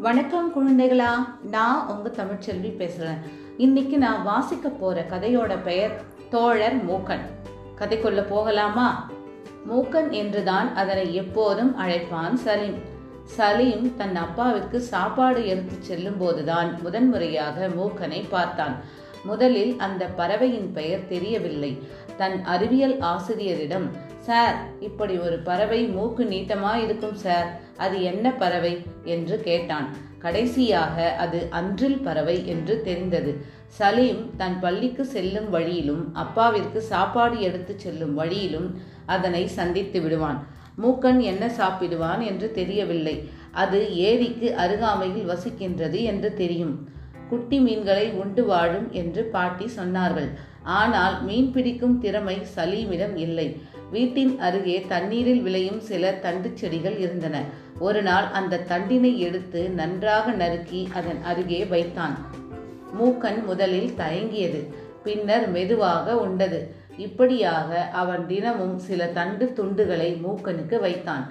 வணக்கம் குழந்தைகளா நான் உங்க தமிழ்ச்செல்வி பேசுறேன். இன்னைக்கு நான் வாசிக்க போற கதையோட பெயர் தோழர் மூக்கன். கதைக்குள்ள போகலாமா? மூக்கன் என்றுதான் அதனை எப்போதும் அழைப்பான் சலீம். சலீம் தன் அப்பாவிற்கு சாப்பாடு எடுத்து செல்லும் போதுதான் முதன்முறையாக மூக்கனை பார்த்தான். முதலில் அந்த பறவையின் பெயர் தெரியவில்லை. தன் அறிவியல் ஆசிரியரிடம் சார் இப்படி ஒரு பறவை மூக்கு நீட்டமா இருக்கும் சார். அது என்ன பறவை? என்று கேட்டான். கடைசியாக அது அன்றில் பறவை என்று தெரிந்தது. சலீம் தன் பள்ளிக்கு செல்லும் வழியிலும் அப்பாவிற்கு சாப்பாடு எடுத்து செல்லும் வழியிலும் அதனை சந்தித்து விடுவான். மூக்கன் என்ன சாப்பிடுவான்? என்று தெரியவில்லை. அது ஏரிக்கு அருகாமையில் வசிக்கின்றது என்று தெரியும். குட்டி மீன்களை உண்டு வாழும் என்று பாட்டி சொன்னார்கள். ஆனால் மீன் பிடிக்கும் திறமை சலீமிடம் இல்லை. வீட்டின் அருகே தண்ணீரில் விளையும் சில தண்டு செடிகள் இருந்தன. ஒரு நாள் அந்த தண்டினை எடுத்து நன்றாக நறுக்கி அதன் அருகே வைத்தான். மூக்கன் முதலில் தயங்கியது. பின்னர் மெதுவாக உண்டது. இப்படியாக அவன் தினமும் சில தண்டு துண்டுகளை மூக்கனுக்கு வைத்தான்.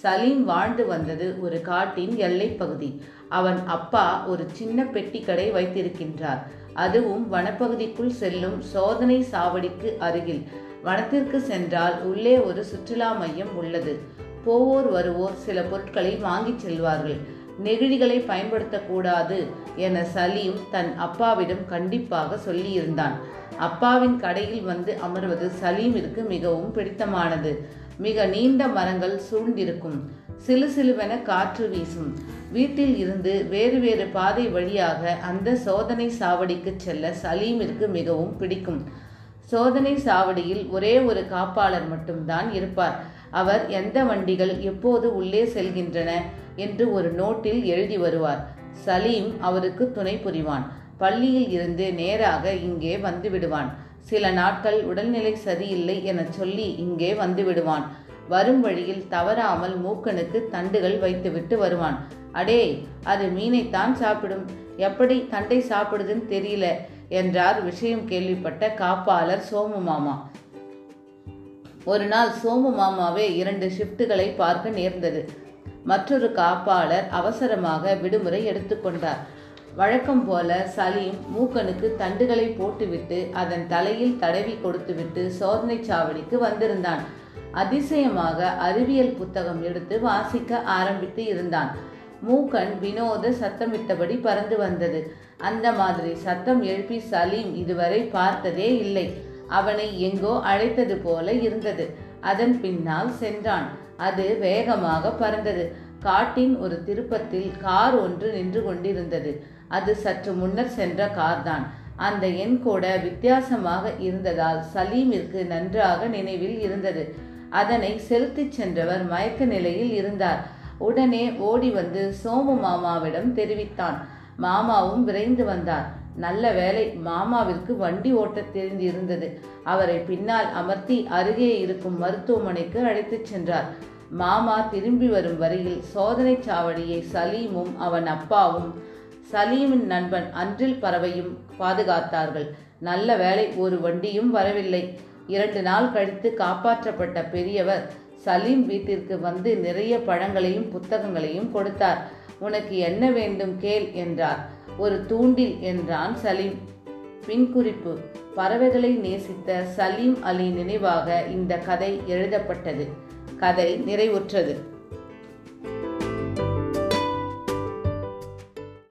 சலீம் வாழ்ந்து வந்தது ஒரு காட்டின் எல்லைப் பகுதி. அவன் அப்பா ஒரு சின்ன பெட்டி கடை வைத்திருக்கின்றார். அதுவும் வனப்பகுதிக்குள் செல்லும் சோதனை சாவடிக்கு அருகில். வனத்திற்கு சென்றால் உள்ளே ஒரு சுற்றுலா மையம் உள்ளது. போவோர் வருவோர் சில பொருட்களை வாங்கிச் செல்வார்கள். நெகிழிகளை பயன்படுத்தக்கூடாது என சலீம் தன் அப்பாவிடம் கண்டிப்பாக சொல்லியிருந்தான். அப்பாவின் கடையில் வந்து அமர்வது சலீமிற்கு மிகவும் பிடித்தமானது. மிக நீண்ட மரங்கள் சூழ்ந்திருக்கும். சிலு சிலுவென காற்று வீசும். வீட்டில் இருந்து வேறு வேறு பாதை வழியாக அந்த சோதனை சாவடிக்கு செல்ல சலீமிற்கு மிகவும் பிடிக்கும். சோதனை சாவடியில் ஒரே ஒரு காப்பாளர் மட்டும்தான் இருப்பார். அவர் எந்த வண்டிகள் எப்போது உள்ளே செல்கின்றன? என்று ஒரு நோட்டில் எழுதி வருவார். சலீம் அவருக்கு துணை புரிவான். பள்ளியில் இருந்து நேராக இங்கே வந்து விடுவான். சில நாட்கள் உடல்நிலை சரியில்லை என சொல்லி இங்கே வந்து விடுவான். வரும் வழியில் தவறாமல் மூக்கனுக்கு தண்டுகள் வைத்துவிட்டு வருவான். அடே அது மீனைத்தான் சாப்பிடும். எப்படி தண்டை சாப்பிடுதுன்னு தெரியல என்றார் விஷயம் கேள்விப்பட்ட காப்பாளர் சோமு மாமா ஒரு நாள் சோமு மாமாவே இரண்டு ஷிப்டுகளை பார்க்க நேர்ந்தது. மற்றொரு காப்பாளர் அவசரமாக விடுமுறை எடுத்துக்கொண்டார். வழக்கம் போல சலீம் மூக்கனுக்கு தண்டுகளை போட்டுவிட்டு அதன் தலையில் தடவி கொடுத்துவிட்டு சோதனை சாவடிக்கு வந்திருந்தான். அதிசயமாக அறிவியல் புத்தகம் எடுத்து வாசிக்க ஆரம்பித்து இருந்தான். மூக்கன் வினோத சத்தமிட்டபடி பறந்து வந்தது. அந்த மாதிரி சத்தம் எழுப்பி சலீம் இதுவரை பார்த்ததே இல்லை. அவனை எங்கோ அழைத்தது போல இருந்தது. அதன் பின்னால் சென்றான். அது வேகமாக பறந்தது. காட்டின் ஒரு திருப்பத்தில் கார் ஒன்று நின்று கொண்டிருந்தது. அது சற்று முன்னர் சென்ற கார் தான் அந்த எண் கூட வித்தியாசமாக இருந்ததால் சலீமிற்கு நன்றாக நினைவில் இருந்தது. அதனை செலுத்திச் சென்றவர் மயக்க நிலையில் இருந்தார். உடனே ஓடி வந்து சோமு மாமாவிடம் தெரிவித்தான். மாமாவும் விரைந்து வந்தார். நல்ல வேலை மாமாவிற்கு வண்டி ஓட்ட தெரிந்திருந்தது. அவரை பின்னால் அமர்த்தி அருகே இருக்கும் மருத்துவமனைக்கு அழைத்துச் சென்றார். மாமா திரும்பி வரும் வரையில் சோதனை சாவடியை சலீமும் அவன் அப்பாவும் சலீமின் நண்பன் அன்றில் பறவையும் பாதுகாத்தார்கள். நல்ல வேலை ஒரு வண்டியும் வரவில்லை. இரண்டு நாள் கழித்து காப்பாற்றப்பட்ட பெரியவர் சலீம் வீட்டிற்கு வந்து நிறைய பழங்களையும் புத்தகங்களையும் கொடுத்தார். உனக்கு என்ன வேண்டும் கேள் என்றார். ஒரு தூண்டில் என்றான் சலீம். பின்குறிப்பு பறவைகளை நேசித்த சலீம் அலி நினைவாக இந்த கதை எழுதப்பட்டது. கதை நிறைவுற்றது.